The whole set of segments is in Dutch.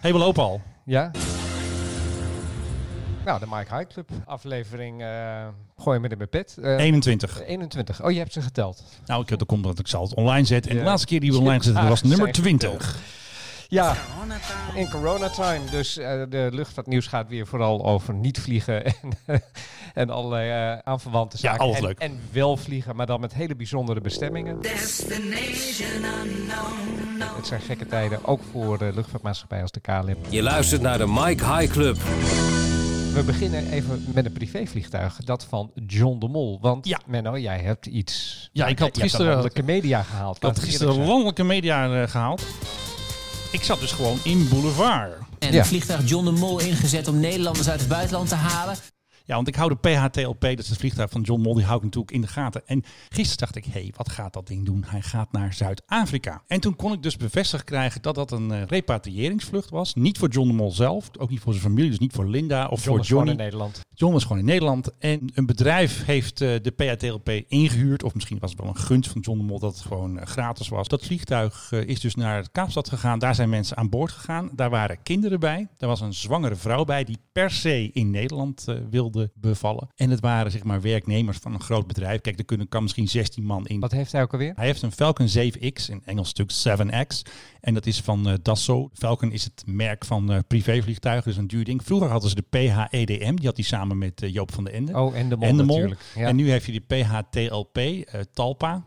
hey, we lopen al. Ja? Nou, de Mike High Club aflevering. eh gooi met in mijn pet. Eh, 21. 21. Oh, je hebt ze geteld. Nou, ik, dat komt omdat ik zal het online zetten. En Ja. de laatste keer die we online zetten was nummer zijn 20. Ja, in coronatime. Dus eh, de luchtvaartnieuws gaat weer vooral over niet vliegen en, en allerlei eh, aanverwante Ja, zaken. alles en, leuk. En wel vliegen, maar dan met hele bijzondere bestemmingen. Destination unknown. Het zijn gekke tijden, ook voor de luchtvaartmaatschappij als de KLM. Je luistert naar de Mike High Club. We beginnen even met een privévliegtuig, dat van John de Mol. Want Ja. Menno, jij hebt iets... Ja, ik had gisteren- een landelijke media gehaald. Ik had gisteren landelijke media eh, gehaald. Ik zat dus gewoon in Boulevard. En Ja. het vliegtuig John de Mol ingezet om Nederlanders uit het buitenland te halen. Ja, want ik hou de PHTLP, dat is het vliegtuig van John Mol, die hou ik natuurlijk in de gaten. En gisteren dacht ik, hé, hey, wat gaat dat ding doen? Hij gaat naar Zuid-Afrika. En toen kon ik dus bevestigd krijgen dat dat een eh, repatriëringsvlucht was. Niet voor John de Mol zelf, ook niet voor zijn familie, dus niet voor Linda of John voor gewoon Johnny. in Nederland. John was gewoon in Nederland. En een bedrijf heeft eh, de PATLP ingehuurd. Of misschien was het wel een gunst van John de Mol dat het gewoon eh, gratis was. Dat vliegtuig is dus naar Kaapstad gegaan. Daar zijn mensen aan boord gegaan. Daar waren kinderen bij. Er was een zwangere vrouw bij die per se in Nederland eh, wilde bevallen. En het waren zeg maar werknemers van een groot bedrijf. Kijk, er kunnen, kan misschien 16 man in. Wat heeft hij ook alweer? Hij heeft een Falcon 7X, in Engels stuk 7X. En dat is van eh, Dassault. Falcon is het merk van eh, privévliegtuigen, dus een duur ding. Vroeger hadden ze de PHEDM, die had hij samen met eh, Joop van den Ende. Oh, en de Mol en de Mol. natuurlijk. Ja. En nu heeft hij de PHTLP, Talpa.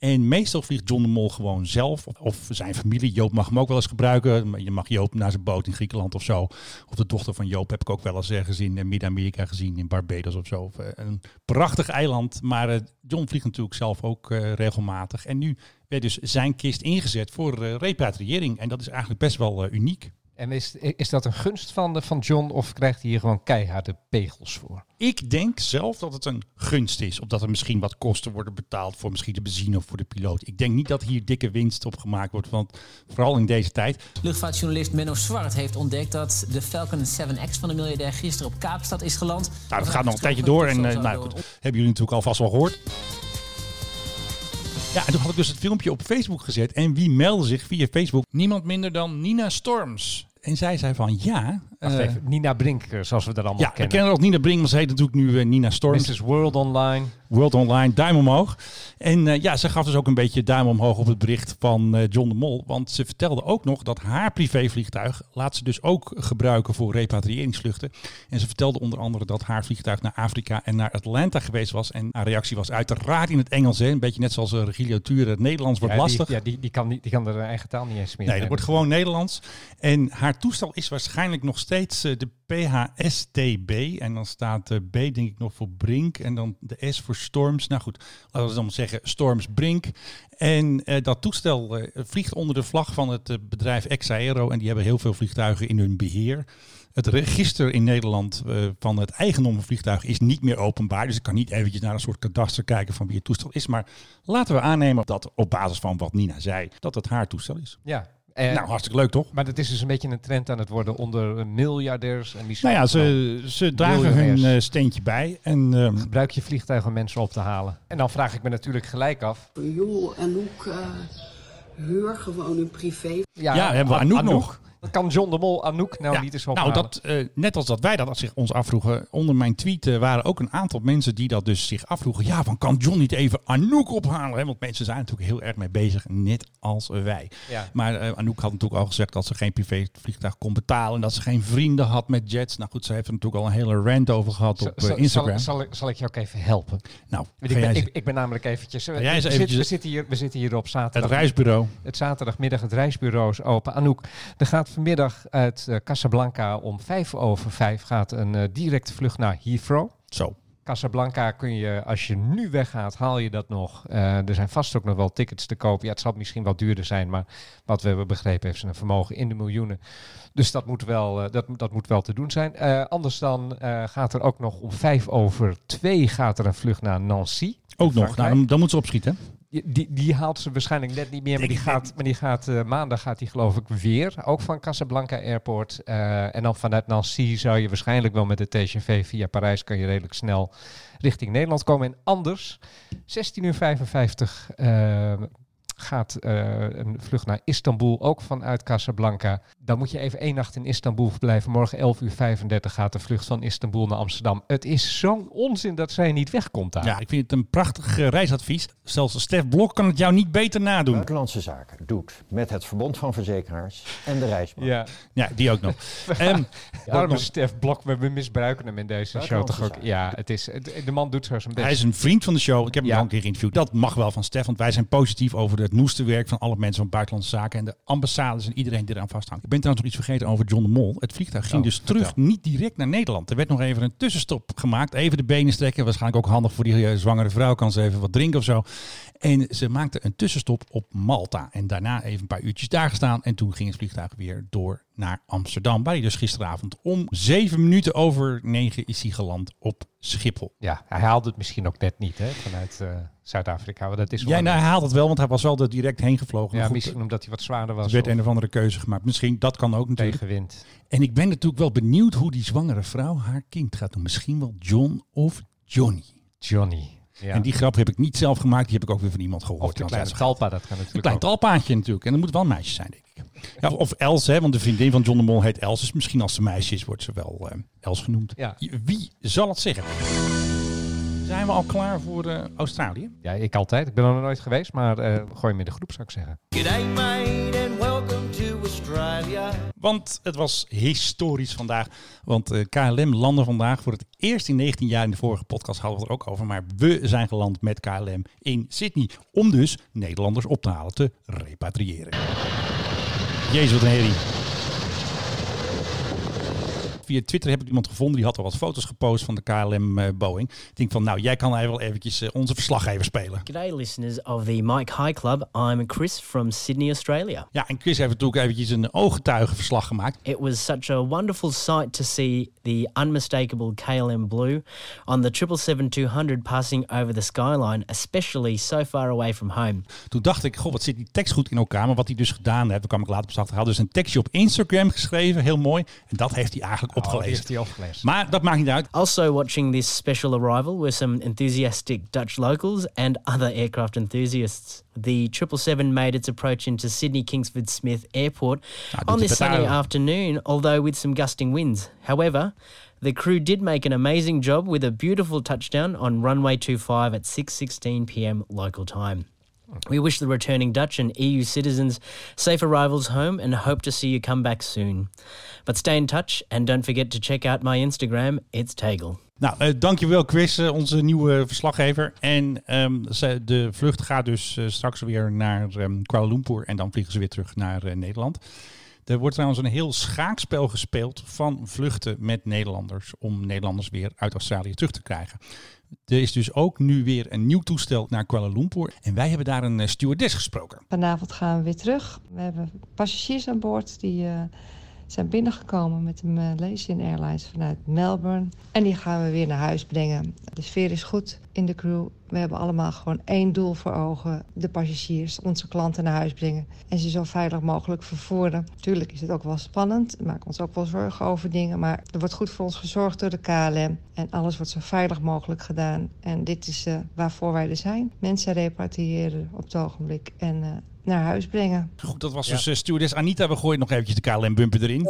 En meestal vliegt John de Mol gewoon zelf. Of, zijn familie. Joop mag hem ook wel eens gebruiken. Je mag Joop naar zijn boot in Griekenland of zo. Of de dochter van Joop heb ik ook wel eens ergens in eh, Midden-Amerika gezien. In Barbados of zo. Eh, een prachtig eiland. Maar eh, John vliegt natuurlijk zelf ook regelmatig. En nu werd dus zijn kist ingezet voor eh, repatriëring. En dat is eigenlijk best wel uniek. En is, is dat een gunst van, de, van John of krijgt hij hier gewoon keiharde pegels voor? Ik denk zelf dat het een gunst is. Of dat er misschien wat kosten worden betaald voor misschien de benzine of voor de piloot. Ik denk niet dat hier dikke winst op gemaakt wordt. Want vooral in deze tijd. Luchtvaartjournalist Menno Zwart heeft ontdekt dat de Falcon 7X van de miljardair gisteren op Kaapstad is geland. Nou, dat gaat nog een tijdje door. En eh, nou goed, hebben jullie natuurlijk alvast wel gehoord. Ja, en toen had ik dus het filmpje op Facebook gezet. En wie meldde zich via Facebook? Niemand minder dan Nina Storms. En zij zei van ja. Wacht eh, even, Nina Brink, eh, zoals we dat allemaal ja, we kennen. kennen ook Nina Brink, maar ze heet natuurlijk nu eh, Nina Storms. Mrs. World Online. World Online, duim omhoog. En eh, ja, ze gaf dus ook een beetje duim omhoog op het bericht van eh, John de Mol. Want ze vertelde ook nog dat haar privévliegtuig laat ze dus ook gebruiken voor repatriëringsvluchten. En ze vertelde onder andere dat haar vliegtuig naar Afrika en naar Atlanta geweest was. En haar reactie was uiteraard in het Engels. Hè. Een beetje net zoals uh, Regilio Ture. Het Nederlands wordt ja, lastig. Ja, die, die, kan niet, die kan er eigen taal niet eens meer Nee, dat wordt gewoon Nederlands. En haar toestel is waarschijnlijk nog steeds uh, de PHSTB. En dan staat B denk ik nog voor Brink. En dan de S voor Storms. Nou goed, laten we dan zeggen Storms Brink. En uh, dat toestel uh, vliegt onder de vlag van het uh, bedrijf Exaero. En die hebben heel veel vliegtuigen in hun beheer. Het register in Nederland van het eigendom van vliegtuig is niet meer openbaar. Dus ik kan niet eventjes naar een soort kadaster kijken van wie het toestel is. Maar laten we aannemen dat op basis van wat Nina zei, dat het haar toestel is. Ja. Nou, hartstikke leuk toch? Maar dat is dus een beetje een trend aan het worden onder miljardairs. En die nou ja, ze, ze dragen hun uh, steentje bij. En, uh, Gebruik je vliegtuig om mensen op te halen. En dan vraag ik me natuurlijk gelijk af. Joh, Anouk, uh, huur gewoon een privé. Ja, ja hebben we Anouk, Anouk nog. Dat kan John de Mol Anouk nou ja, niet eens ophalen. Nou, dat, uh, net als dat wij dat zich ons afvroegen, onder mijn tweet uh, waren ook een aantal mensen die dat dus zich afvroegen. Ja, van kan John niet even Anouk ophalen? Hè? Want mensen zijn natuurlijk heel erg mee bezig, net als wij. Ja. Maar uh, Anouk had natuurlijk al gezegd dat ze geen privévliegtuig kon betalen en dat ze geen vrienden had met jets. Nou goed, ze heeft er natuurlijk al een hele rant over gehad op Instagram. Zal, zal, zal, ik jou ook even helpen? Nou, ik ben, ik, ik ben, namelijk eventjes... We, jij we, eventjes we, zitten hier, we zitten hier op zaterdag. Het reisbureau. Het zaterdagmiddag, het reisbureau is open. Anouk, er gaat vanmiddag uit uh, Casablanca om vijf over vijf gaat een uh, directe vlucht naar Heathrow. Zo. Casablanca kun je, als je nu weggaat, haal je dat nog. Uh, er zijn vast ook nog wel tickets te kopen. Ja, het zal misschien wat duurder zijn, maar wat we hebben begrepen heeft ze een vermogen in de miljoenen. Dus dat moet wel, uh, dat, dat moet wel te doen zijn. Uh, anders dan gaat er ook nog om vijf over twee gaat er een vlucht naar Nancy. Ook nog, nou, dan, dan moet ze opschieten. Die, die, haalt ze waarschijnlijk net niet meer, maar die gaat, maar die gaat uh, maandag gaat die geloof ik weer, ook van Casablanca Airport. Uh, en dan vanuit Nancy zou je waarschijnlijk wel met de TGV via Parijs kan je redelijk snel richting Nederland komen. En anders, 16 uur 55 uh, gaat eh, een vlucht naar Istanbul, ook vanuit Casablanca. Dan moet je even één nacht in Istanbul verblijven. Morgen 11 uur 35 gaat de vlucht van Istanbul naar Amsterdam. Het is zo'n onzin dat zij niet wegkomt daar. Ja, ik vind het een prachtig eh, reisadvies. Zelfs Stef Blok kan het jou niet beter nadoen. Buitenlandse Zaken doet met het Verbond van Verzekeraars en de Reisbank. Ja, Ja, die ook nog. Ehm, arme Stef Blok, we misbruiken hem in deze show toch ook. Ja, het is, de man doet zo zijn best. hij is een vriend van de show. Ik heb hem Ja. al een keer geïnterviewd. Dat mag wel van Stef, want wij zijn positief over het noesterwerk van alle mensen van Buitenlandse Zaken en de ambassades en iedereen die eraan vasthangt. Ik ben trouwens nog iets vergeten over John de Mol. Het vliegtuig ging Oh, dus terug niet direct naar Nederland. Er werd nog even een tussenstop gemaakt. Even de benen strekken. Waarschijnlijk ook handig voor die eh, zwangere vrouw. Kan ze even wat drinken of zo. En ze maakte een tussenstop op Malta. En daarna even een paar uurtjes daar gestaan. En toen ging het vliegtuig weer door naar Amsterdam. Waar hij dus gisteravond om zeven minuten over negen is hij geland op Schiphol. Ja, hij haalde het misschien ook net niet hè, vanuit eh, Zuid-Afrika. Dat is een- nou, hij haalt het wel, want hij was wel er direct heen gevlogen. ja, goed, misschien omdat hij wat zwaarder was. er werd of een of andere keuze gemaakt. Misschien, dat kan ook natuurlijk. tegenwind. En ik ben natuurlijk wel benieuwd hoe die zwangere vrouw haar kind gaat doen. Misschien wel John of Johnny. Johnny. Ja. En die grap heb ik niet zelf gemaakt. Die heb ik ook weer van iemand gehoord. of dat is- talpa, dat kan Een natuurlijk klein ook. talpaantje natuurlijk. En dat moet wel een meisje zijn, denk ik. Ja, of Els, hè, want de vriendin van John de Mol heet Els. Dus misschien als ze meisje is, wordt ze wel eh, Els genoemd. Ja. Wie zal het zeggen? Zijn we al klaar voor eh, Australië? Ja, ik altijd. Ik ben er nog nooit geweest, maar eh, gooi hem in de groep, zou ik zeggen. G'day, mate, and welcome to Australia. Want het was historisch vandaag. Want eh, KLM landde vandaag voor het eerst in 19 jaar. In de vorige podcast hadden we het er ook over. Maar we zijn geland met KLM in Sydney. Om dus Nederlanders op te halen, te repatriëren. Jezus, wat een herrie. Via Twitter heb ik iemand gevonden die had al wat foto's gepost van de KLM eh, Boeing. Ik denk van, nou, jij kan even wel eventjes eh, onze verslaggever spelen. G'day, listeners of the Mike High Club. I'm Chris from Sydney, Australia. Ja, en Chris heeft natuurlijk eventjes een ooggetuigenverslag gemaakt. It was such a wonderful sight to see the unmistakable KLM blue on the 777-200 passing over the skyline, especially so far away from home. Toen dacht ik, goh, wat zit die tekst goed in elkaar. Maar wat hij dus gedaan heeft, daar kwam ik later pas achter. Hij had dus een tekstje op Instagram geschreven, heel mooi. En dat heeft hij eigenlijk Oh, die opgelezen. heeft hij opgelezen. Maar dat maakt niet uit. Also, watching this special arrival were some enthusiastic Dutch locals and other aircraft enthusiasts. The 777 made its approach into Sydney Kingsford Smith Airport on this sunny afternoon, although with some gusting winds. However, the crew did make an amazing job with a beautiful touchdown on runway 25 at 6:16 p.m. local time. We wish the returning Dutch and EU citizens safe arrivals home and hope to see you come back soon. But stay in touch and don't forget to check out my Instagram. It's Tegel. Nou, eh, dankjewel Chris, eh, onze nieuwe verslaggever. En ze- de vlucht gaat dus eh, straks weer naar ehm, Kuala Lumpur. En dan vliegen ze weer terug naar eh, Nederland. Er wordt trouwens een heel schaakspel gespeeld van vluchten met Nederlanders. Om Nederlanders weer uit Australië terug te krijgen. Er is dus ook nu weer een nieuw toestel naar Kuala Lumpur. En wij hebben daar een eh, stewardess gesproken. Vanavond gaan we weer terug. We hebben passagiers aan boord die eh, zijn binnengekomen met de Malaysian Airlines vanuit Melbourne. En die gaan we weer naar huis brengen. De sfeer is goed in de crew. We hebben allemaal gewoon één doel voor ogen. De passagiers, onze klanten naar huis brengen. En ze zo veilig mogelijk vervoeren. Tuurlijk is het ook wel spannend. We maken ons ook wel zorgen over dingen. Maar er wordt goed voor ons gezorgd door de KLM. En alles wordt zo veilig mogelijk gedaan. En dit is eh, waarvoor wij er zijn. Mensen repatriëren op het ogenblik. En eh, naar huis brengen. Goed, dat was dus eh, stewardess Anita. We gooien nog eventjes de KLM-bumper erin.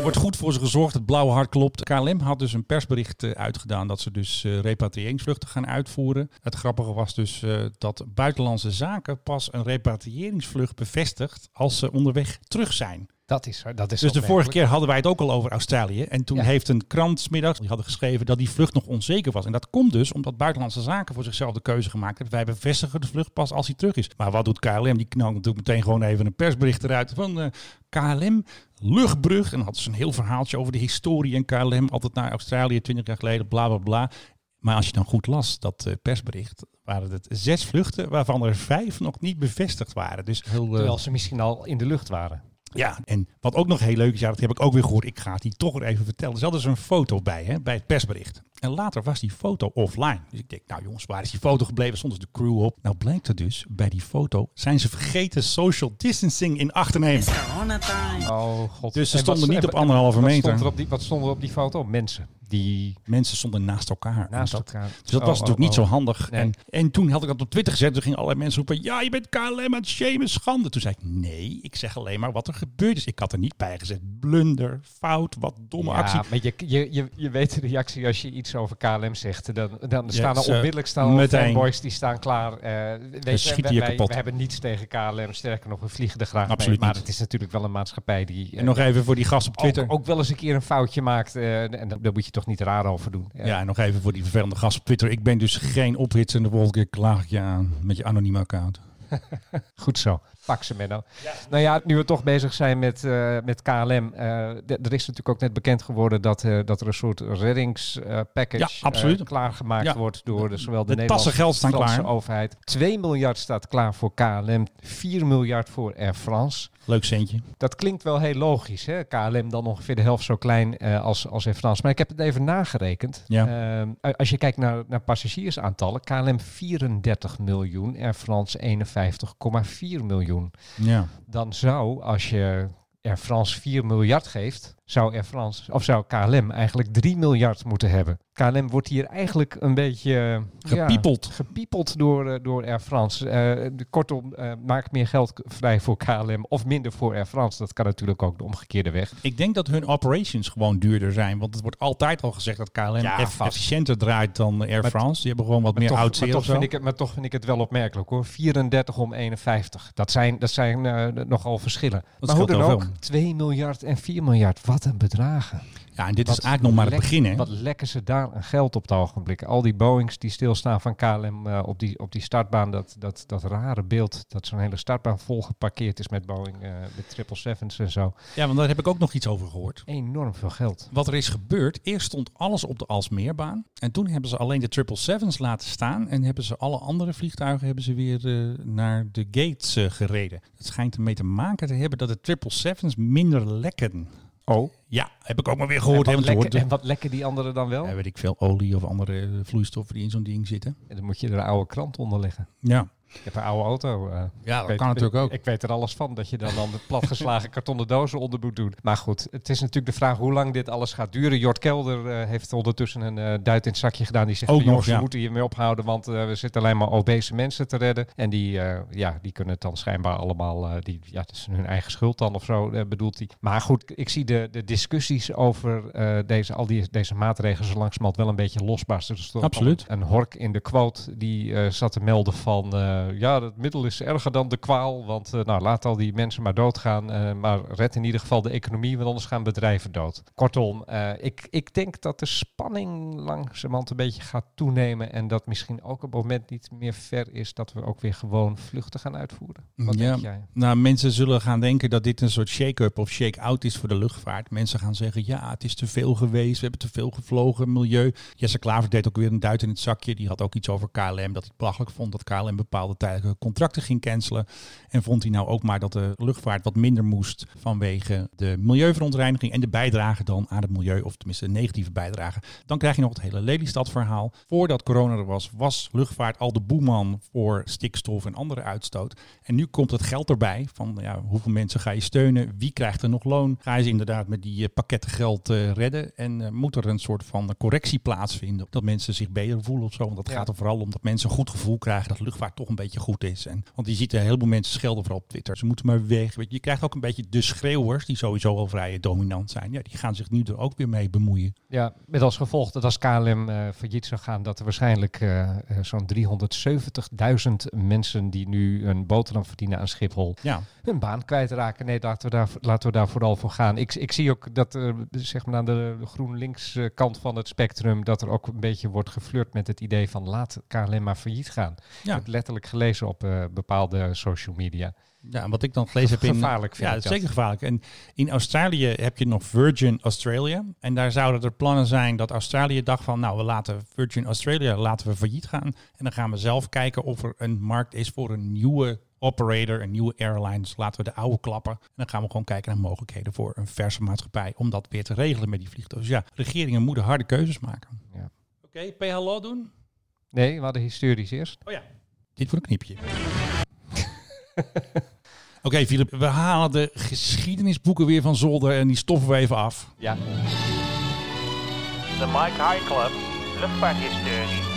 Er wordt goed voor ze gezorgd. Het blauwe hart klopt. KLM had dus een persbericht eh, uitgedaan dat ze dus eh, repatriëringsvluchten gaan uitvoeren. Het grappige was dus eh, dat Buitenlandse Zaken pas een repatriëringsvlucht bevestigt als ze onderweg terug zijn. Dat is, dat is Dus de vorige keer hadden wij het ook al over Australië. En toen Ja. heeft een krant 's middags, die hadden geschreven dat die vlucht nog onzeker was. En dat komt dus omdat Buitenlandse Zaken voor zichzelf de keuze gemaakt heeft. Wij bevestigen de vlucht pas als hij terug is. Maar wat doet KLM? Die knalt natuurlijk meteen gewoon even een persbericht eruit van eh, KLM. Luchtbrug. En dan hadden ze een heel verhaaltje over de historie en KLM. Altijd naar Australië, 20 jaar geleden, bla bla bla. Maar als je dan goed las, dat eh, persbericht, waren het zes vluchten, waarvan er vijf nog niet bevestigd waren. Dus heel, eh, Terwijl ze misschien al in de lucht waren. Ja, en wat ook nog heel leuk is, ja, dat heb ik ook weer gehoord. Ik ga het hier toch weer even vertellen. Er zat dus een foto bij, hè, bij het persbericht. En later was die foto offline. Dus ik denk, nou jongens, waar is die foto gebleven? Stond dus de crew op. Nou blijkt er dus, bij die foto zijn ze vergeten social distancing in acht te nemen. Oh god. Dus ze wat- stonden niet op anderhalve wat meter. Stond er op die, wat stonden er op die foto? Mensen. Die Mensen stonden naast elkaar. naast dat- elkaar. Dus dat Oh, was oh, natuurlijk niet oh. zo handig. Nee. En, en toen had ik dat op Twitter gezet. Toen gingen allerlei mensen roepen: Ja, je bent KLM aan het shamen, schande. Toen zei ik: Nee, ik zeg alleen maar wat er gebeurd is. Ik had er niet bij gezet. Blunder, fout, wat domme ja, actie. maar je, je, je, je weet de reactie als je iets over KLM zegt. Dan, dan staan er onmiddellijk staan fanboys die staan klaar. Eh weet je, wij, kapot. we hebben niets tegen KLM. Sterker nog, we vliegen er graag Absoluut mee. Maar niet. het is natuurlijk wel een maatschappij die... eh, En nog even voor die gast op Twitter. ook, ook wel eens een keer een foutje maakt. eh, en daar daar moet je toch niet raar over doen. Ja, en nog even voor die vervelende gast op Twitter. Ik ben dus geen ophitser. En de volgende keer klaag ik je aan met je anonieme account. Goed zo. Pak ze, Menno. Nou ja, nu we toch bezig zijn met, eh, met KLM. eh, er is natuurlijk ook net bekend geworden dat, eh, dat er een soort reddingspackage Ja, klaargemaakt Ja. wordt door de, zowel de, De tassen geld staan Franse klaar. overheid. 2 miljard staat klaar voor KLM, 4 miljard voor Air France. Leuk centje. Dat klinkt wel heel logisch. Hè? KLM dan ongeveer de helft zo klein als, als Air France. Maar ik heb het even nagerekend. Ja. Ehm, als je kijkt naar, naar passagiersaantallen. KLM 34 miljoen. Air France 51,4 miljoen. Ja. Dan zou, als je Air France 4 miljard geeft... zou Air France, of zou KLM eigenlijk 3 miljard moeten hebben. KLM wordt hier eigenlijk een beetje... eh, ja, Gepiepeld. gepiepeld door, eh, door Air France. Eh, de- kortom, eh, maak meer geld vrij voor KLM of minder voor Air France. Dat kan natuurlijk ook de omgekeerde weg. Ik denk dat hun operations gewoon duurder zijn. Want het wordt altijd al gezegd dat KLM Ja, efficiënter draait dan Air Maar- France. Die hebben gewoon wat meer toch, oud maar, toch vind ik het, maar toch vind ik het wel opmerkelijk hoor. 34 om 51. Dat zijn, dat zijn nogal verschillen. maar hoe dan ook, veel. 2 miljard en 4 miljard. Wat een bedragen. Ja, en dit Wat is eigenlijk nog maar het begin. Hè? Wat lekken ze daar aan geld op het ogenblik. Al die Boeings die stilstaan van KLM eh, op, die, op die startbaan. Dat, dat, dat rare beeld dat zo'n hele startbaan vol geparkeerd is met Boeing, eh met 777's en zo. Ja, want daar heb ik ook nog iets over gehoord. Enorm veel geld. Wat er is gebeurd, eerst stond alles op de Alsmeerbaan. En toen hebben ze alleen de 777's laten staan. En hebben ze alle andere vliegtuigen hebben ze weer eh, naar de gates gereden. Dat schijnt ermee te maken te hebben dat de 777's minder lekken. Oh. Ja, heb ik ook maar weer En gehoord. wat, Hebben te lekken, en wat lekken die anderen dan wel? Ja, weet ik veel, olie of andere vloeistoffen die in zo'n ding zitten. En dan moet je er een oude krant onder leggen. Ja, Ik heb een oude auto. eh. ja dat weet- kan natuurlijk ook. Ik weet er alles van, dat je dan, dan de platgeslagen kartonnen dozen onder moet doen. Maar goed, het is natuurlijk de vraag hoe lang dit alles gaat duren. Jort Kelder eh, heeft ondertussen een eh, duit in het zakje gedaan. Die zegt, Ook nog, we ja. moeten hiermee ophouden, want we zitten alleen maar obese mensen te redden. En die, ja, die kunnen het dan schijnbaar allemaal, die, ja, het is hun eigen schuld dan of zo, bedoelt hij. Maar goed, ik zie de, de discussies over deze, al die, deze maatregelen zo langzamerhand wel een beetje losbarsten. Absoluut. Een hork in de quote die zat te melden van, ja, het middel is erger dan de kwaal, want eh, nou, laat al die mensen maar doodgaan, eh, maar red in ieder geval de economie, want anders gaan bedrijven dood. Kortom, eh, ik, ik denk dat de spanning langzamerhand een beetje gaat toenemen en dat misschien ook op het moment niet meer ver is dat we ook weer gewoon vluchten gaan uitvoeren. Wat ja, denk jij? Nou, mensen zullen gaan denken dat dit een soort shake-up of shake-out is voor de luchtvaart. Mensen gaan zeggen, ja, het is te veel geweest, we hebben te veel gevlogen, milieu. Jesse Klaver deed ook weer een duit in het zakje. Die had ook iets over KLM, dat hij het belachelijk vond dat KLM bepaalde tijdelijke contracten ging cancelen. En vond hij nou ook maar dat de luchtvaart wat minder moest vanwege de milieuverontreiniging en de bijdrage dan aan het milieu, of tenminste de negatieve bijdrage. Dan krijg je nog het hele Lelystad-verhaal. Voordat corona er was, was luchtvaart al de boeman voor stikstof en andere uitstoot. En nu komt het geld erbij van ja, hoeveel mensen ga je steunen, wie krijgt er nog loon. Ga je ze inderdaad met die eh, pakketten geld eh, redden en eh, moet er een soort van correctie plaatsvinden. Dat mensen zich beter voelen of zo. Want dat Ja. gaat er vooral om dat mensen een goed gevoel krijgen dat luchtvaart toch een beetje goed is. En, want je ziet een heleboel mensen schelden vooral op Twitter. Ze moeten maar weg. Weet je, je krijgt ook een beetje de schreeuwers die sowieso al vrij dominant zijn. Ja, die gaan zich nu er ook weer mee bemoeien. Ja, met als gevolg dat als KLM eh failliet zou gaan, dat er waarschijnlijk eh, eh, zo'n 370.000 mensen die nu een boterham verdienen aan Schiphol, Ja, hun baan kwijtraken. Nee, laten we daar, laten we daar vooral voor gaan. Ik, ik zie ook dat er zeg maar aan de GroenLinks kant van het spectrum, dat er ook een beetje wordt geflirt met het idee van laat KLM maar failliet gaan. Ja. letterlijk gelezen op eh, bepaalde social media. Ja, en wat ik dan gelezen heb in... Gevaarlijk vind Ja, ik dat. zeker gevaarlijk. En in Australië heb je nog Virgin Australia. En daar zouden er plannen zijn dat Australië dacht van... nou, we laten Virgin Australia laten we failliet gaan. En dan gaan we zelf kijken of er een markt is voor een nieuwe operator, een nieuwe airline. Dus laten we de oude klappen. En dan gaan we gewoon kijken naar mogelijkheden voor een verse maatschappij... om dat weer te regelen met die vliegtuigen. Dus ja, regeringen moeten harde keuzes maken. Ja. Oké, PH Law doen? Nee, we hadden historisch eerst. Oh ja. Dit voor een knipje. Oké, Philip, we halen de geschiedenisboeken weer van zolder en die stoffen we even af. Ja. De Mike High Club, luchtvaarthistorie.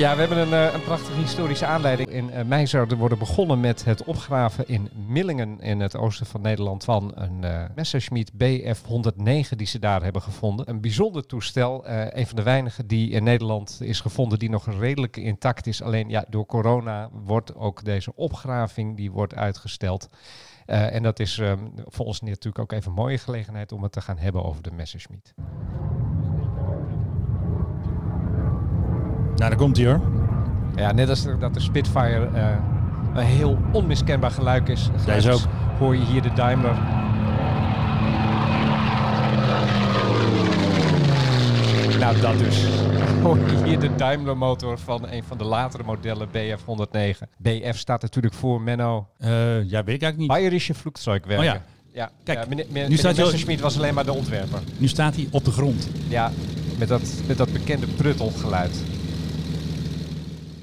Ja, we hebben een, eh, een prachtige historische aanleiding. In eh, mei zou er worden begonnen met het opgraven in Millingen in het oosten van Nederland van een eh, Messerschmitt BF-109 die ze daar hebben gevonden. Een bijzonder toestel, een van de weinigen die in Nederland is gevonden die nog redelijk intact is. Alleen ja, door corona wordt ook deze opgraving die wordt uitgesteld. En dat is eh, voor ons natuurlijk ook even een mooie gelegenheid om het te gaan hebben over de Messerschmitt. Nou, daar komt hij hoor. Ja, net als dat de Spitfire eh, een heel onmiskenbaar geluid is. Deze ook. Hoor je hier de Daimler. Nou, dat dus. Hoor je hier de Daimler motor van een van de latere modellen BF109. BF staat natuurlijk voor Menno. Eh, ja, weet ik eigenlijk niet. Bayerische Vloekzeugwerken. Oh ja. Ja, Kijk, ja, meneer, nu meneer, staat staat Messerschmitt was alleen maar de ontwerper. Nu staat hij op de grond. Ja, met dat, met dat bekende pruttelgeluid.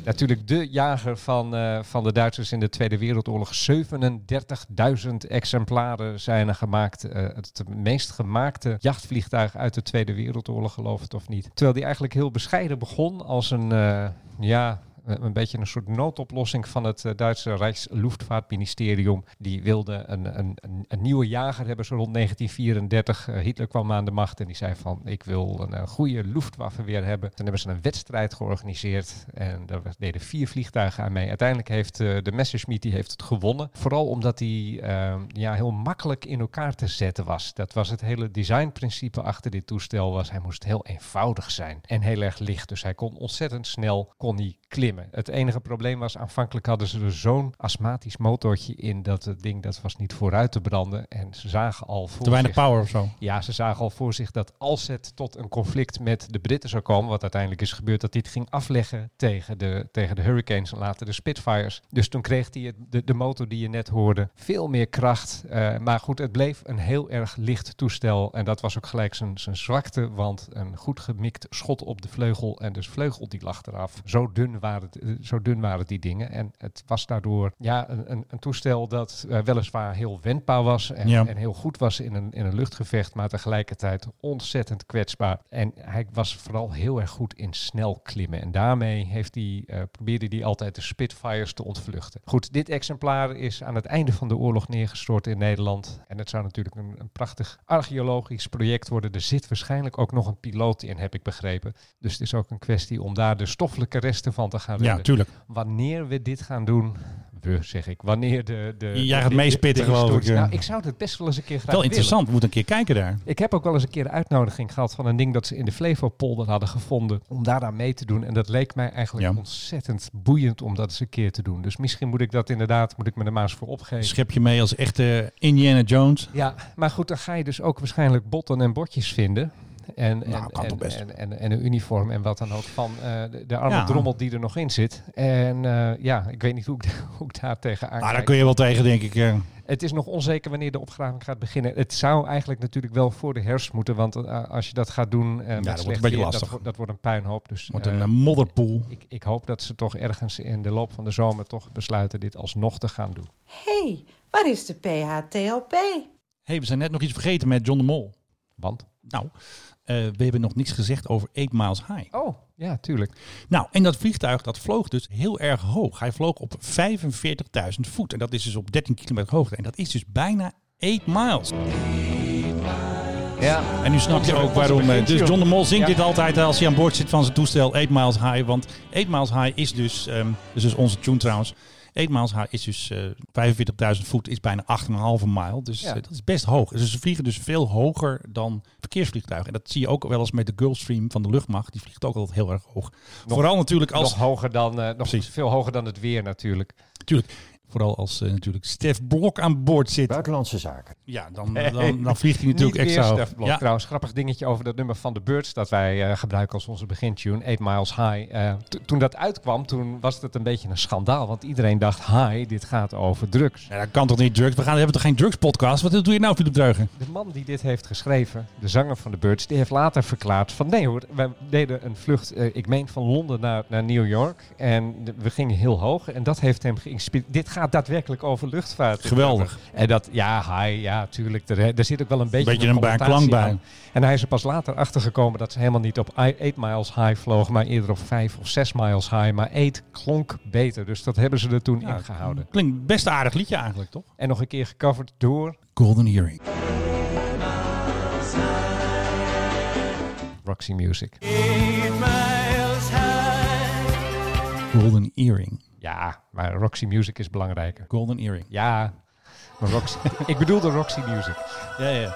Natuurlijk de jager van, eh, van de Duitsers in de Tweede Wereldoorlog. 37.000 exemplaren zijn er gemaakt. Eh, het meest gemaakte jachtvliegtuig uit de Tweede Wereldoorlog, geloof het of niet. Terwijl die eigenlijk heel bescheiden begon als een, eh, ja, een een beetje een soort noodoplossing van het eh, Duitse Rijksluchtvaartministerium. Die wilde een, een, een, nieuwe jager hebben zo rond 1934. Eh, Hitler kwam aan de macht en die zei van ik wil een, eh, goede Luftwaffe weer hebben. Toen hebben ze een wedstrijd georganiseerd en daar deden vier vliegtuigen aan mee. Uiteindelijk heeft eh, de Messerschmitt die heeft het gewonnen. Vooral omdat hij eh, ja, heel makkelijk in elkaar te zetten was. Dat was het hele designprincipe achter dit toestel. Was, hij moest heel eenvoudig zijn en heel erg licht. Dus hij kon ontzettend snel kon hij klimmen. Het enige probleem was, aanvankelijk hadden ze er zo'n astmatisch motortje in dat het ding dat was niet vooruit te branden. En ze zagen al voor Te weinig zich- power of zo. ja, ze zagen al voor zich dat als het tot een conflict met de Britten zou komen, wat uiteindelijk is gebeurd, dat dit ging afleggen tegen de, tegen de Hurricanes en later de Spitfires. Dus toen kreeg hij de, de motor die je net hoorde veel meer kracht. Eh, maar goed, het bleef een heel erg licht toestel en dat was ook gelijk zijn, zijn zwakte, want een goed gemikt schot op de vleugel en dus vleugel die lag eraf. Zo dun waren, het- eh, zo dun waren die dingen en het was daardoor ja, een, een, toestel dat eh, weliswaar heel wendbaar was en, Ja. en heel goed was in een, in een luchtgevecht, maar tegelijkertijd ontzettend kwetsbaar. En hij was vooral heel erg goed in snel klimmen. En daarmee heeft hij, eh, probeerde hij altijd de Spitfires te ontvluchten. Goed, dit exemplaar is aan het einde van de oorlog neergestort in Nederland. En het zou natuurlijk een, een prachtig archeologisch project worden. Er zit waarschijnlijk ook nog een piloot in, heb ik begrepen. Dus het is ook een kwestie om daar de stoffelijke resten van te gaan Ja, redden. tuurlijk. Wanneer we dit gaan doen, we zeg ik, wanneer de... de Jij gaat de- meespitten, de- de geloof ik. Nou, ik zou het best wel eens een keer graag Wel willen. interessant, we moeten een keer kijken daar. Ik heb ook wel eens een keer de uitnodiging gehad van een ding dat ze in de Flevopolder hadden gevonden om daaraan mee te doen. En dat leek mij eigenlijk Ja. ontzettend boeiend om dat eens een keer te doen. Dus misschien moet ik dat inderdaad, moet ik me er maar eens voor opgeven. Schep je mee als echte Indiana Jones. Ja, maar goed, dan ga je dus ook waarschijnlijk botten en botjes vinden. En, en, Nou, kan en, toch best. en, en, en een uniform en wat dan ook van eh, de, de arme Ja. drommel die er nog in zit. En eh, ja, ik weet niet hoe ik, hoe ik daar tegenaan Maar daar kun je wel tegen, denk ik. eh. Het is nog onzeker wanneer de opgraving gaat beginnen. Het zou eigenlijk natuurlijk wel voor de herfst moeten. Want als je dat gaat doen eh met wordt een beetje weer, lastig. Dat, wordt- dat wordt een puinhoop. Dus Wordt een modderpoel. ik, ik hoop dat ze toch ergens in de loop van de zomer toch besluiten dit alsnog te gaan doen. hey, waar is de PHTLP? hey, we zijn net nog iets vergeten met John de Mol. Want? Nou, we hebben nog niks gezegd over 8 Miles High. Oh, ja, tuurlijk. Nou, en dat vliegtuig dat vloog dus heel erg hoog. Hij vloog op 45.000 voet. En dat is dus op 13 kilometer hoogte. En dat is dus bijna 8 miles. Ja. En nu snap je ook waarom. eh, Dus John de Mol zingt Ja. dit altijd als hij aan boord zit van zijn toestel. 8 miles high. Want 8 miles high is dus, ehm dus, dus onze tune trouwens. 8 miles high is dus eh 45.000 voet, is bijna 8,5 mile. Dus Ja. eh, dat is best hoog. Dus ze vliegen dus veel hoger dan verkeersvliegtuigen. En dat zie je ook wel eens met de Gulfstream van de luchtmacht. Die vliegt ook altijd heel erg hoog. Nog- Vooral natuurlijk als... Nog hoger dan, eh, nog Precies. veel hoger dan het weer natuurlijk. Tuurlijk. Vooral als eh, natuurlijk Stef Blok aan boord zit. Buitenlandse zaken. Ja, dan, dan, dan vliegt hij natuurlijk extra. Stef Blok. Ja. Trouwens, grappig dingetje over dat nummer van de Birds dat wij eh, gebruiken als onze begintune, 8 Miles High. Eh, toen dat uitkwam, toen was het een beetje een schandaal, want iedereen dacht, hi, dit gaat over drugs. Ja, dat kan toch niet drugs? We, gaan, we hebben toch geen drugspodcast? Wat doe je nou, Philip Dreugen? De man die dit heeft geschreven, de zanger van de Birds, die heeft later verklaard van nee hoor, wij deden een vlucht, eh, ik meen van Londen naar, naar New York en de- we gingen heel hoog en dat heeft hem geïnspireerd. Dit gaat daadwerkelijk over luchtvaart. Geweldig. En dat, ja, hi, ja, tuurlijk, er, er zit ook wel een beetje, Beetje een bij- klank. En hij is er pas later achter gekomen dat ze helemaal niet op 8 miles high vlogen, maar eerder op 5 of 6 miles high. Maar 8 klonk beter, dus dat hebben ze er toen Ja, ingehouden. Klinkt best een aardig liedje eigenlijk, toch? En nog een keer gecoverd door Golden Earring. Roxy Music. Golden Earring. Ja, maar Roxy Music is belangrijker. Golden Earring. Ja, maar Roxy, ik bedoel de Roxy Music. Ja, ja.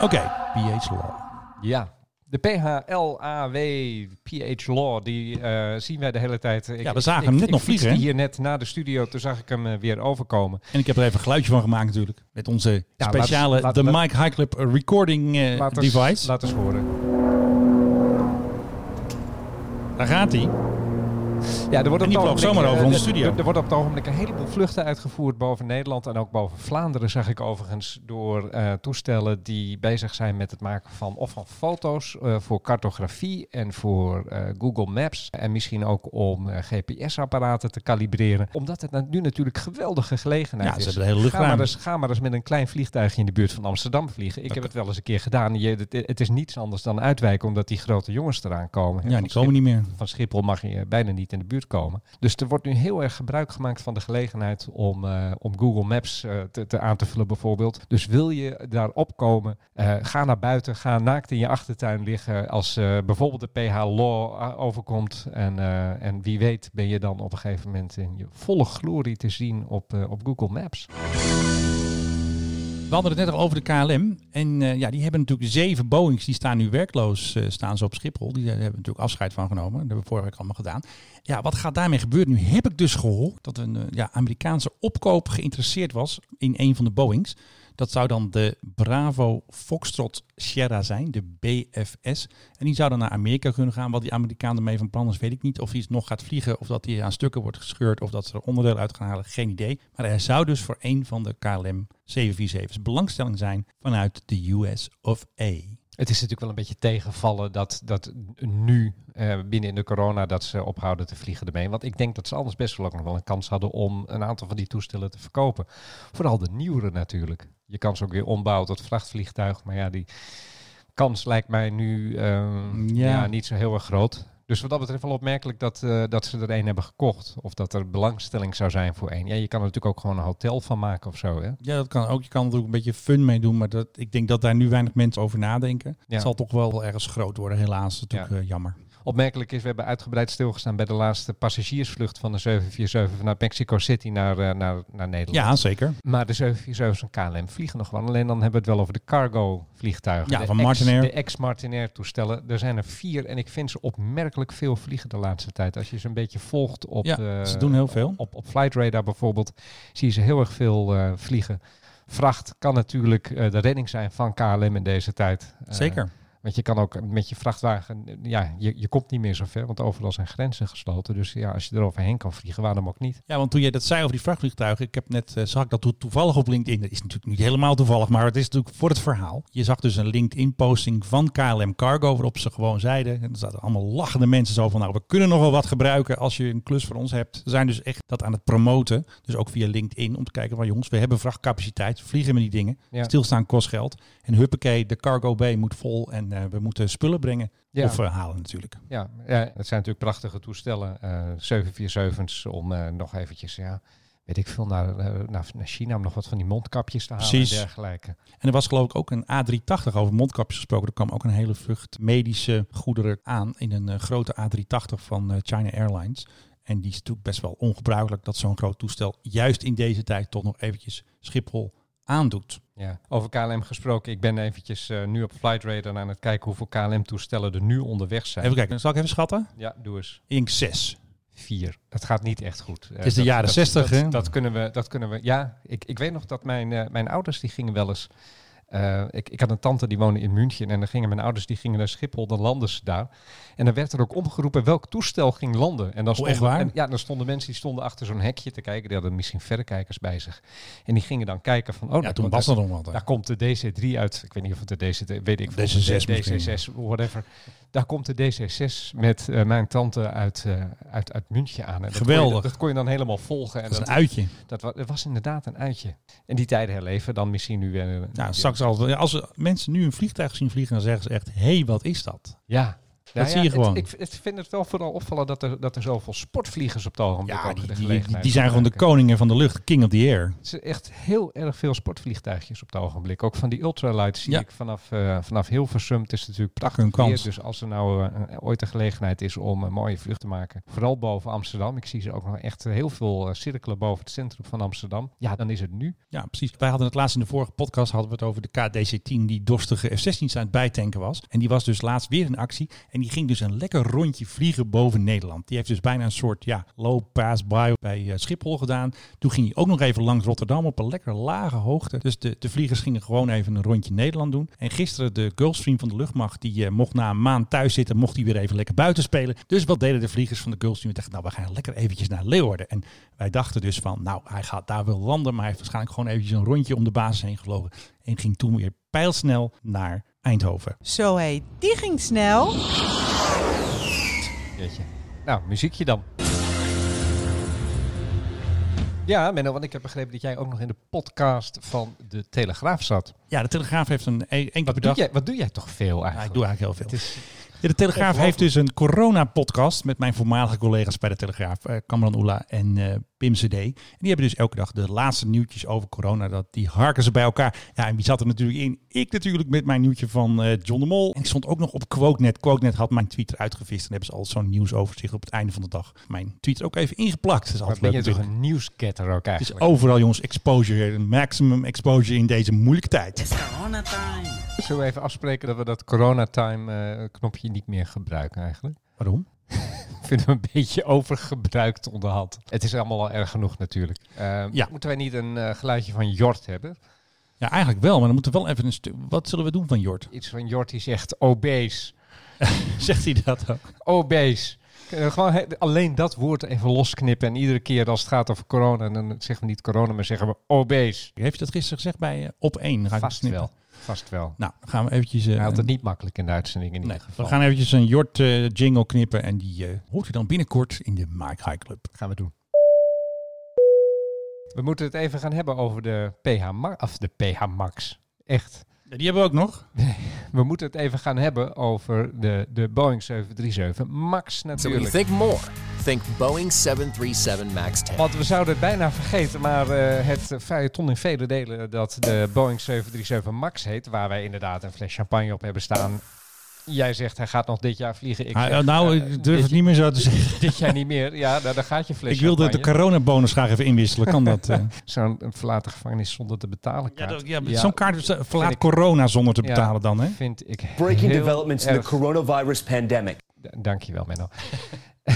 Oké, PH Law. Ja, de PHLAW, PH Law, die eh, zien wij de hele tijd. Ik- Ja, we zagen hem net ik nog vliegen, hè? hier net na de studio, toen zag ik hem eh, weer overkomen. En ik heb er even een geluidje van gemaakt natuurlijk. Met onze Ja, speciale laat- laat- The laat- Mike High Club recording eh, Laat device. laat eens horen. Daar gaat hij. Ja, er wordt op die het vloog ogenblik, zomaar over eh, onze studio. Er, er wordt op het ogenblik een heleboel vluchten uitgevoerd boven Nederland en ook boven Vlaanderen, zag ik overigens, door eh, toestellen die bezig zijn met het maken van of van foto's eh, voor cartografie en voor eh, Google Maps en misschien ook om eh, GPS-apparaten te kalibreren. Omdat het nu natuurlijk geweldige gelegenheid Ja, ze is. hebben de hele ga, maar eens, ga maar eens met een klein vliegtuigje in de buurt van Amsterdam vliegen. Ik heb het wel eens een keer gedaan. Je, het, het is niets anders dan uitwijken omdat die grote jongens eraan komen. Ja, die komen niet meer. van Schiphol mag je bijna niet in de buurt komen. Dus er wordt nu heel erg gebruik gemaakt van de gelegenheid om, eh, om Google Maps eh, te, te aan te vullen bijvoorbeeld. Dus wil je daar opkomen, eh, ga naar buiten, ga naakt in je achtertuin liggen als bijvoorbeeld de PH Law overkomt. En, en wie weet ben je dan op een gegeven moment in je volle glorie te zien op, op Google Maps. We hadden het net al over de KLM. En eh, ja, die hebben natuurlijk zeven Boeings. Die staan nu werkloos eh, staan ze op Schiphol. Die eh, hebben natuurlijk afscheid van genomen. Dat hebben we vorige week allemaal gedaan. Ja, wat gaat daarmee gebeuren? Nu heb ik dus gehoord dat een ja, Amerikaanse opkoop geïnteresseerd was in een van de Boeings. Dat zou dan de Bravo Foxtrot Sierra zijn, de BFS. En die zou dan naar Amerika kunnen gaan. Wat die Amerikaan ermee van plan is, weet ik niet. Of hij nog gaat vliegen, of dat hij aan stukken wordt gescheurd, of dat ze er onderdeel uit gaan halen, geen idee. Maar er zou dus voor een van de KLM 747's belangstelling zijn vanuit de US of A. Het is natuurlijk wel een beetje tegenvallen dat, dat nu eh, binnen in de corona dat ze ophouden te vliegen ermee. Want ik denk dat ze anders best wel ook nog wel een kans hadden om een aantal van die toestellen te verkopen. Vooral de nieuwere natuurlijk. Je kan ze ook weer ombouwen tot vrachtvliegtuig. Maar ja, die kans lijkt mij nu eh, Ja. ja. niet zo heel erg groot. Dus wat dat betreft wel opmerkelijk dat, eh, dat ze er een hebben gekocht. Of dat er belangstelling zou zijn voor één. Ja, je kan er natuurlijk ook gewoon een hotel van maken of zo. Hè? Ja, dat kan ook. Je kan er ook een beetje fun mee doen. Maar dat, ik denk dat daar nu weinig mensen over nadenken. Ja. Het zal toch wel ergens groot worden, helaas. Dat is natuurlijk eh, jammer. Opmerkelijk is, we hebben uitgebreid stilgestaan bij de laatste passagiersvlucht van de 747 vanuit Mexico City naar, eh, naar, naar Nederland. Ja, zeker. Maar de 747's en KLM vliegen nog wel. Alleen dan hebben we het wel over de cargo vliegtuigen. Ja, de van Martinair. De ex-Martinair toestellen. Er zijn er vier en ik vind ze opmerkelijk veel vliegen de laatste tijd. Als je ze een beetje volgt op, Ja, eh, ze doen heel veel. Op, op Flight Radar bijvoorbeeld, zie je ze heel erg veel eh, vliegen. Vracht kan natuurlijk de redding zijn van KLM in deze tijd. Zeker. Want je kan ook met je vrachtwagen, ja, je, je komt niet meer zo ver, want overal zijn grenzen gesloten. Dus ja, als je er overheen kan vliegen, waarom ook niet? Ja, want toen jij dat zei over die vrachtvliegtuigen, ik heb net, eh, zag ik dat to- toevallig op LinkedIn. Dat is natuurlijk niet helemaal toevallig, maar het is natuurlijk voor het verhaal. Je zag dus een LinkedIn-posting van KLM Cargo, waarop ze gewoon zeiden, en er zaten allemaal lachende mensen zo van, nou, we kunnen nog wel wat gebruiken als je een klus voor ons hebt. Ze zijn dus echt dat aan het promoten, dus ook via LinkedIn, om te kijken van, jongens, we hebben vrachtcapaciteit, vliegen met die dingen. Ja. Stilstaan kost geld. En huppakee, de Cargo Bay moet vol en eh, we moeten spullen brengen. Ja. Of eh, halen natuurlijk. Ja, ja, het zijn natuurlijk prachtige toestellen. eh 747's om eh, nog eventjes, ja, weet ik veel, naar, eh, naar, China om nog wat van die mondkapjes te halen Precies. en dergelijke. En er was geloof ik ook een A380 over mondkapjes gesproken. Er kwam ook een hele vlucht medische goederen aan in een eh, grote A380 van eh, China Airlines. En die is natuurlijk best wel ongebruikelijk dat zo'n groot toestel juist in deze tijd toch nog eventjes Schiphol aandoet. Ja, over KLM gesproken. Ik ben eventjes eh, nu op Flight Radar aan het kijken hoeveel KLM-toestellen er nu onderweg zijn. Even kijken, zal ik even schatten? Ja, doe eens. Denk zes. Vier. Het gaat niet echt goed. Het is de jaren 60, dat, hè? Dat kunnen we, dat kunnen we. Ja, ik, ik weet nog dat mijn, eh, mijn ouders die gingen wel eens. Eh, ik, ik had een tante die woonde in München en dan gingen mijn ouders die gingen naar Schiphol, dan landen ze daar. En dan werd er ook omgeroepen welk toestel ging landen. En dan Oh, stonden, waar? en, ja, dan stonden mensen die stonden achter zo'n hekje te kijken. Die hadden misschien verrekijkers bij zich. En die gingen dan kijken van, oh, Ja, daar toen was dat nog wat. daar komt de DC3 uit. Ik weet niet of het de DC, weet ik veel, DC6 de misschien. DC6, whatever. Daar komt de DC6 met eh, mijn tante uit, eh, uit, uit München aan. En dat Geweldig. Kon je, dat kon je dan helemaal volgen. En Dat is een uitje. Dat was, dat was inderdaad een uitje. En die tijden herleven dan misschien nu weer. Nou, straks al, als mensen nu een vliegtuig zien vliegen, dan zeggen ze echt, hé, hey, wat is dat? Ja. Dat Nou zie je ja, gewoon. het- ik, ik vind het wel vooral opvallen dat er, dat er zoveel sportvliegers op het ogenblik Ja, die, de die, gelegenheid die zijn gewoon de koningen van de lucht, king of the air. Het is echt heel erg veel sportvliegtuigjes op het ogenblik. Ook van die ultralights zie Ja. ik vanaf, eh, vanaf Hilversum. Het is natuurlijk prachtig kans. weer. Dus als er nou eh, ooit een gelegenheid is om een mooie vlucht te maken. Vooral boven Amsterdam. Ik zie ze ook nog echt heel veel eh, cirkelen boven het centrum van Amsterdam. Ja, dan is het nu. Ja, precies. Wij hadden het laatst in de vorige podcast hadden we het over de KDC-10 die dorstige F-16's aan het bijtanken was. En die was dus laatst weer in actie. En die ging dus een lekker rondje vliegen boven Nederland. Die heeft dus bijna een soort ja, low pass by bij eh, Schiphol gedaan. Toen ging hij ook nog even langs Rotterdam op een lekker lage hoogte. Dus de, de vliegers gingen gewoon even een rondje Nederland doen. En gisteren de Gulfstream van de luchtmacht, die eh, mocht na een maand thuis zitten, mocht hij weer even lekker buiten spelen. Dus wat deden de vliegers van de Gulfstream? Die dachten, nou we gaan lekker eventjes naar Leeuwarden. En wij dachten dus van, nou hij gaat daar wel landen, maar hij heeft waarschijnlijk gewoon eventjes een rondje om de basis heen gevlogen. En ging toen weer pijlsnel naar Eindhoven. Zo hé, die ging snel. Jeetje. Nou, muziekje dan. Ja, Menno, want ik heb begrepen dat jij ook nog in de podcast van De Telegraaf zat. Ja, de Telegraaf heeft een enkele Wat per doe, jij, wat doe jij toch veel Ja, eigenlijk? ik doe eigenlijk heel veel. Het is, Ja, de Telegraaf heeft dus een corona-podcast met mijn voormalige collega's bij de Telegraaf, eh Kamran Oela en eh, Pim CD. En die hebben dus elke dag de laatste nieuwtjes over corona, dat, die harken ze bij elkaar. Ja, en wie zat er natuurlijk in? Ik natuurlijk met mijn nieuwtje van eh, John de Mol. En ik stond ook nog op QuoteNet. QuoteNet had mijn tweet eruit gevist en hebben ze al zo'n nieuwsoverzicht op het einde van de dag. Mijn tweet er ook even ingeplakt. Dat is altijd ben je toch een nieuwsgetter ook Het is overal jongens exposure, maximum exposure in deze moeilijke tijd. Zullen we even afspreken dat we dat coronatime eh knopje niet meer gebruiken eigenlijk? Waarom? Vinden we een beetje overgebruikt onderhand. Het is allemaal al erg genoeg natuurlijk. Eh, Ja. Moeten wij niet een eh, geluidje van Jort hebben? Ja, eigenlijk wel, maar dan moeten we wel even een stuk... Wat zullen we doen van Jort? Iets van Jort die zegt obese. Zegt hij dat ook? Obese. We Gewoon he- alleen dat woord even losknippen. En iedere keer als het gaat over corona, dan zeggen we niet corona, maar zeggen we obese. Heeft je dat gisteren gezegd bij eh, Op 1? Dan ga ik Vast wel. Vast wel. Nou, gaan we eventjes... eh, Hij had het niet makkelijk in de uitzending in nee, ieder geval. we gaan eventjes een Jort eh, jingle knippen en die eh, hoort u dan binnenkort in de Mike High Club. gaan we doen. We moeten het even gaan hebben over de PH Max. Of de PH Max. Echt. Die hebben we ook nog. We moeten het even gaan hebben over de, de Boeing 737 Max natuurlijk. think more, think Boeing 737 MAX 10. Want we zouden het bijna vergeten, maar eh, het feuilleton in vele delen dat de Boeing 737 Max heet, waar wij inderdaad een fles champagne op hebben staan. Jij zegt hij gaat nog dit jaar vliegen. Ik Ah, zeg, nou, eh, ik durf het niet meer zo te zeggen. Dit jaar niet meer. Ja, nou, dan gaat je fles Ik wilde de coronabonus graag even inwisselen. Kan dat? eh? Zo'n verlaten gevangenis zonder te betalen Ja, kaart. dat- ja, Ja, Zo'n kaart verlaat ik- corona zonder te Ja, betalen dan, hè? Vind ik Breaking developments in the coronavirus pandemic. D- Dankjewel, Menno.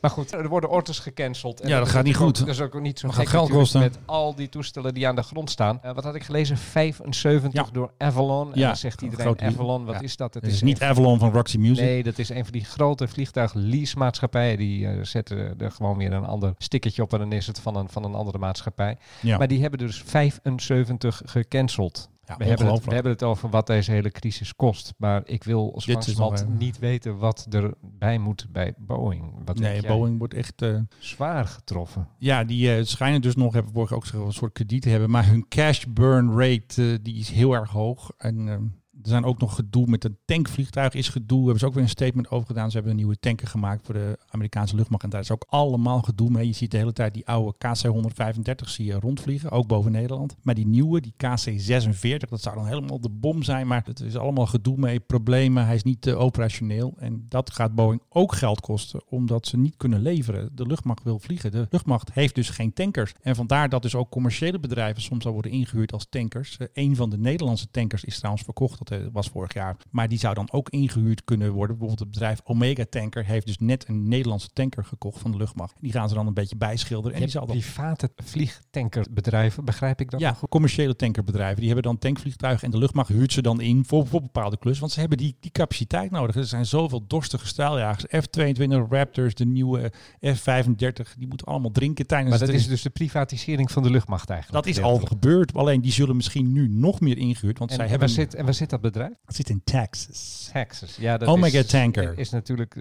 maar goed, er worden orders gecanceld. En Ja, dat gaat niet goed. Ook, dat is ook niet zo Dat gek gaat geld kosten. Met al die toestellen die aan de grond staan. Eh, wat had ik gelezen? 75 Ja. door Avalon. En Ja, dan zegt een iedereen, Avalon, wat is dat? Het is niet Avalon van Roxy Music. Nee, dat is een van die grote vliegtuigleasemaatschappijen. Die eh, zetten er gewoon weer een ander stickertje op en dan is het van een, van een andere maatschappij. Ja. Maar die hebben dus 75 gecanceld. Ja, we, hebben het, we hebben het over wat deze hele crisis kost. Maar ik wil als Dit langzamerhand eh, niet weten wat erbij moet bij Boeing. Wat Nee? Boeing wordt echt... eh, Zwaar getroffen. Ja, die eh, schijnen dus nog, hebben vorige ook gezegd, een soort krediet te hebben. Maar hun cash burn rate, die is heel erg hoog. En ehm, Er zijn ook nog gedoe met een tankvliegtuig is gedoe. Hebben ze ook weer een statement over gedaan. Ze hebben een nieuwe tanker gemaakt voor de Amerikaanse luchtmacht. En daar is ook allemaal gedoe mee. Je ziet de hele tijd die oude KC-135 zie je rondvliegen, ook boven Nederland. Maar die nieuwe, die KC-46, dat zou dan helemaal de bom zijn. Maar het is allemaal gedoe mee, problemen. Hij is niet eh, operationeel. En dat gaat Boeing ook geld kosten, omdat ze niet kunnen leveren. De luchtmacht wil vliegen. De luchtmacht heeft dus geen tankers. En vandaar dat dus ook commerciële bedrijven soms al worden ingehuurd als tankers. Eh, een van de Nederlandse tankers is trouwens verkocht. Dat eh, was vorig jaar. Maar die zou dan ook ingehuurd kunnen worden. Bijvoorbeeld het bedrijf Omega Tanker heeft dus net een Nederlandse tanker gekocht van de luchtmacht. Die gaan ze dan een beetje bijschilderen. En die zal dan private vliegtankerbedrijven, begrijp ik dat? ja, commerciële tankerbedrijven. Die hebben dan tankvliegtuigen en de luchtmacht huurt ze dan in voor, voor bepaalde klus. Want ze hebben die, die capaciteit nodig. Er zijn zoveel dorstige straaljagers. F-22 Raptors, de nieuwe F-35. Die moeten allemaal drinken tijdens Maar dat is dus de privatisering van de luchtmacht eigenlijk. dat is al gebeurd. Alleen die zullen misschien nu nog meer ingehuurd. Want En, zij en, hebben... waar zit, en waar zit dat bedrijf? Het zit in Texas. Texas. Ja, dat Omega is, Tanker. is natuurlijk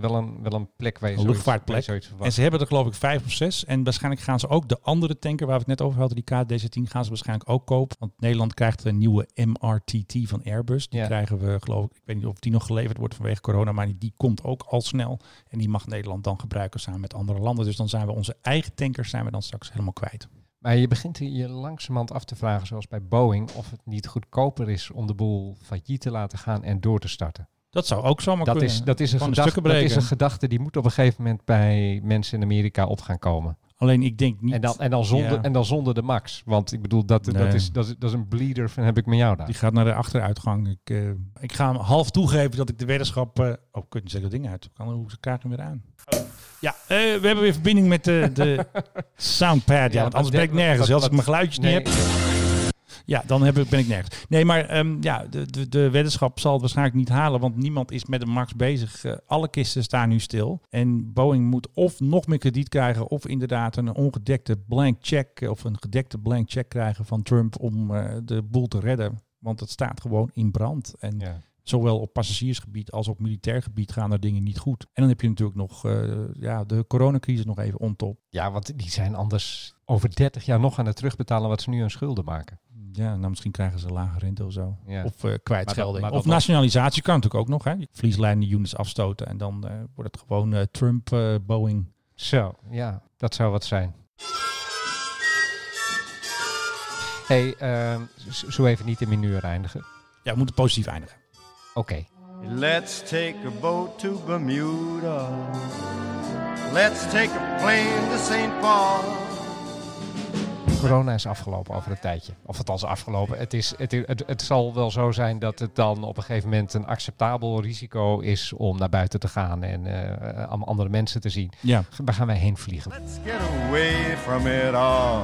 wel een, wel een plek waar je Een luchtvaartplek. zoiets. En ze hebben er geloof ik vijf of zes. En waarschijnlijk gaan ze ook de andere tanker waar we het net over hadden, die KD-10, gaan ze waarschijnlijk ook kopen. Want Nederland krijgt een nieuwe MRTT van Airbus. Die Ja. krijgen we geloof ik, ik weet niet of die nog geleverd wordt vanwege corona, maar die, die komt ook al snel. En die mag Nederland dan gebruiken samen met andere landen. Dus dan zijn we onze eigen tankers zijn we dan straks helemaal kwijt. Maar je begint je langzamerhand af te vragen, zoals bij Boeing, of het niet goedkoper is om de boel failliet te laten gaan en door te starten. Dat zou ook zomaar Dat kunnen. is, dat, is een gedachte, dat is een gedachte die moet op een gegeven moment bij mensen in Amerika op gaan komen. Alleen ik denk niet... En dan, en, dan zonder, Ja. en dan zonder de max. Want ik bedoel, dat, Nee. dat, is, dat, is, dat is een bleeder van heb ik met jou daar. Die gaat naar de achteruitgang. Ik, eh, ik ga hem half toegeven dat ik de weddenschap... eh oh, zeggen dat ding uit. Kan, hoe je hem weer aan? Ja, eh, we hebben weer verbinding met de, de soundpad. Ja, want anders ben ik nergens. Als ik mijn geluidjes niet heb... Ja, dan heb ik, ben ik nergens. Nee, maar ehm, ja, de, de, de weddenschap zal het waarschijnlijk niet halen, want niemand is met een max bezig. Eh, alle kisten staan nu stil. En Boeing moet of nog meer krediet krijgen, of inderdaad een ongedekte blank check, eh, of een gedekte blank check krijgen van Trump om eh, de boel te redden. Want het staat gewoon in brand. En Ja. Zowel op passagiersgebied als op militair gebied gaan er dingen niet goed. En dan heb je natuurlijk nog eh, ja, de coronacrisis nog even on top. Ja, want die zijn anders over 30 jaar nog aan het terugbetalen wat ze nu aan schulden maken. Ja, nou misschien krijgen ze lage rente of zo. Ja. Of eh, kwijtschelding. Maar dat- maar of nationalisatie kan natuurlijk ook nog. Hè? Vlieslijnen units afstoten en dan eh, wordt het gewoon Trump, Boeing. Zo, ja, dat zou wat zijn. hey, ehm, zo even niet in minuur eindigen. Ja, we moeten positief eindigen. Oké. Let's take a boat to Bermuda. Let's take a plane to St. Paul. Corona is afgelopen over een tijdje. Of het is afgelopen. Het, is, het, het, het zal wel zo zijn dat het dan op een gegeven moment een acceptabel risico is om naar buiten te gaan en eh, om andere mensen te zien. Ja. Waar gaan wij heen vliegen? Let's get away from it all.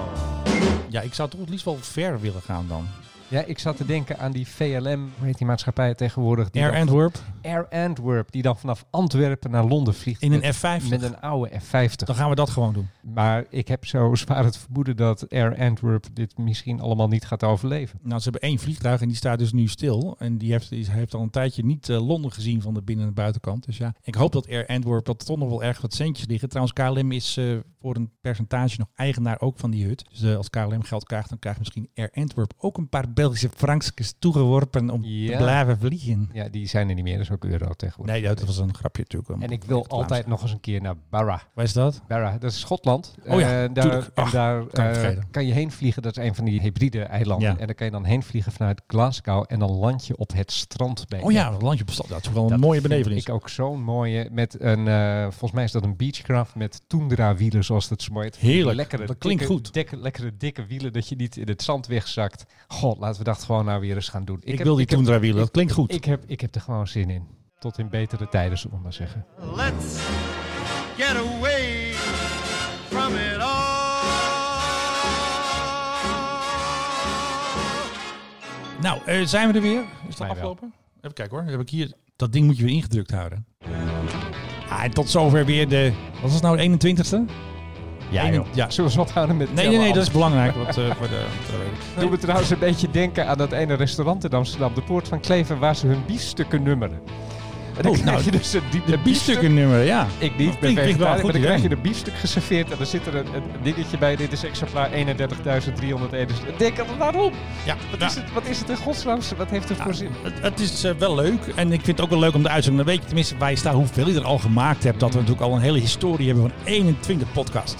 Ja, ik zou toch het liefst wel ver willen gaan dan. Ja, ik zat te denken aan die VLM, hoe heet die maatschappij tegenwoordig? Die Air dan- Antwerp. Air Antwerp, die dan vanaf Antwerpen naar Londen vliegt. In een met- F-50. Met een oude F-50. Dan gaan we dat gewoon doen. Maar ik heb zo zwaar het vermoeden dat Air Antwerp dit misschien allemaal niet gaat overleven. Nou, ze hebben één vliegtuig en die staat dus nu stil. En die heeft, die heeft al een tijdje niet eh, Londen gezien van de binnen- en buitenkant. Dus ja, ik hoop dat Air Antwerp dat toch nog wel erg wat centjes liggen. Trouwens, KLM is eh, voor een percentage nog eigenaar ook van die hut. Dus eh, als KLM geld krijgt, dan krijgt misschien Air Antwerp ook een paar Belgische frankjes toegeworpen om Ja. te blijven vliegen. Ja, die zijn er niet meer, dat is ook euro tegenwoordig. Nee, dat was een grapje natuurlijk. En ik wil altijd nog eens een keer naar Barra. Waar is dat? Barra, dat is Schotland. Oh ja, Eh, daar, Ach, daar kan eh, kan je heen vliegen. Dat is een van die hybride eilanden. Ja. En dan kan je dan heen vliegen vanuit Glasgow. En dan land je op het strand bij. Oh ja, een landje op stad. Dat is wel een Dat mooie belevenis. Ik ook zo'n mooie. Met een, eh, volgens mij is dat een Beechcraft met Tundra wielen, zoals dat zo mooi heet. Heerlijk. Lekkere, Dat klinkt dikke, goed. Dikke, lekkere dikke wielen dat je niet in het zand wegzakt. God, laten we dat gewoon nou weer eens gaan doen. Ik heb- wil die Tundra wielen, dat ik- klinkt ik- goed. Ik heb, ik heb er gewoon zin in. Tot in betere tijden, zullen we maar zeggen. Let's get away from it all. Nou, eh, zijn we er weer? Is wel. afgelopen? Even kijken hoor. Dan heb ik hier, dat ding moet je weer ingedrukt houden. Ah, en tot zover weer de... Wat is het nou, de 21ste? Ja, ja. Zullen we eens ophouden met Nee, nee, nee, dat is belangrijk. Want, eh, voor de, de- Doe me trouwens een beetje denken aan dat ene restaurant in Amsterdam, de Poort van Kleven, waar ze hun biefstukken nummeren. En dan Oh, krijg nou, je dus een, die- De een biefstukken nummer, ja. Ik niet, ik ben vegetariër, maar dan krijg je een biefstuk geserveerd en dan zit er een, een dingetje bij. Dit is exemplaar 31.301. Dus ik denk altijd, waarom? Ja, Wat, ja. is het, wat is het in godsnaam? Wat heeft het voor zin? Het, het is eh, wel leuk en ik vind het ook wel leuk om de uitzending. Dan weet je tenminste waar je staat, hoeveel je er al gemaakt hebt. Dat we natuurlijk al een hele historie hebben van 21 podcast.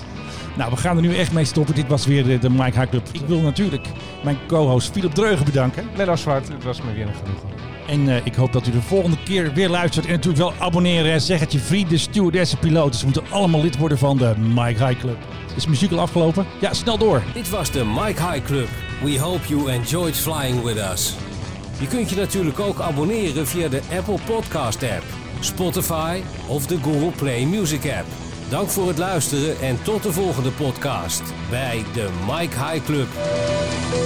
Nou, we gaan er nu echt mee stoppen. Dit was weer de, de Mike High Club. Ik wil natuurlijk mijn co-host Philip Dreugen bedanken. Menno Zwart, het was me weer een genoegen. En eh, ik hoop dat u de volgende keer weer luistert. En natuurlijk wel abonneren. en Zeg het je vrienden, stewardessen, piloten. Ze moeten allemaal lid worden van de Mike High Club. Is de muziek al afgelopen? Ja, snel door. Dit was de Mike High Club. We hope you enjoyed flying with us. Je kunt je natuurlijk ook abonneren via de Apple Podcast app, Spotify of de Google Play Music app. Dank voor het luisteren en tot de volgende podcast bij de Mike High Club.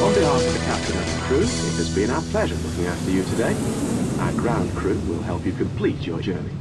On behalf of the captain and crew, it has been our pleasure looking after you today. Our ground crew will help you complete your journey.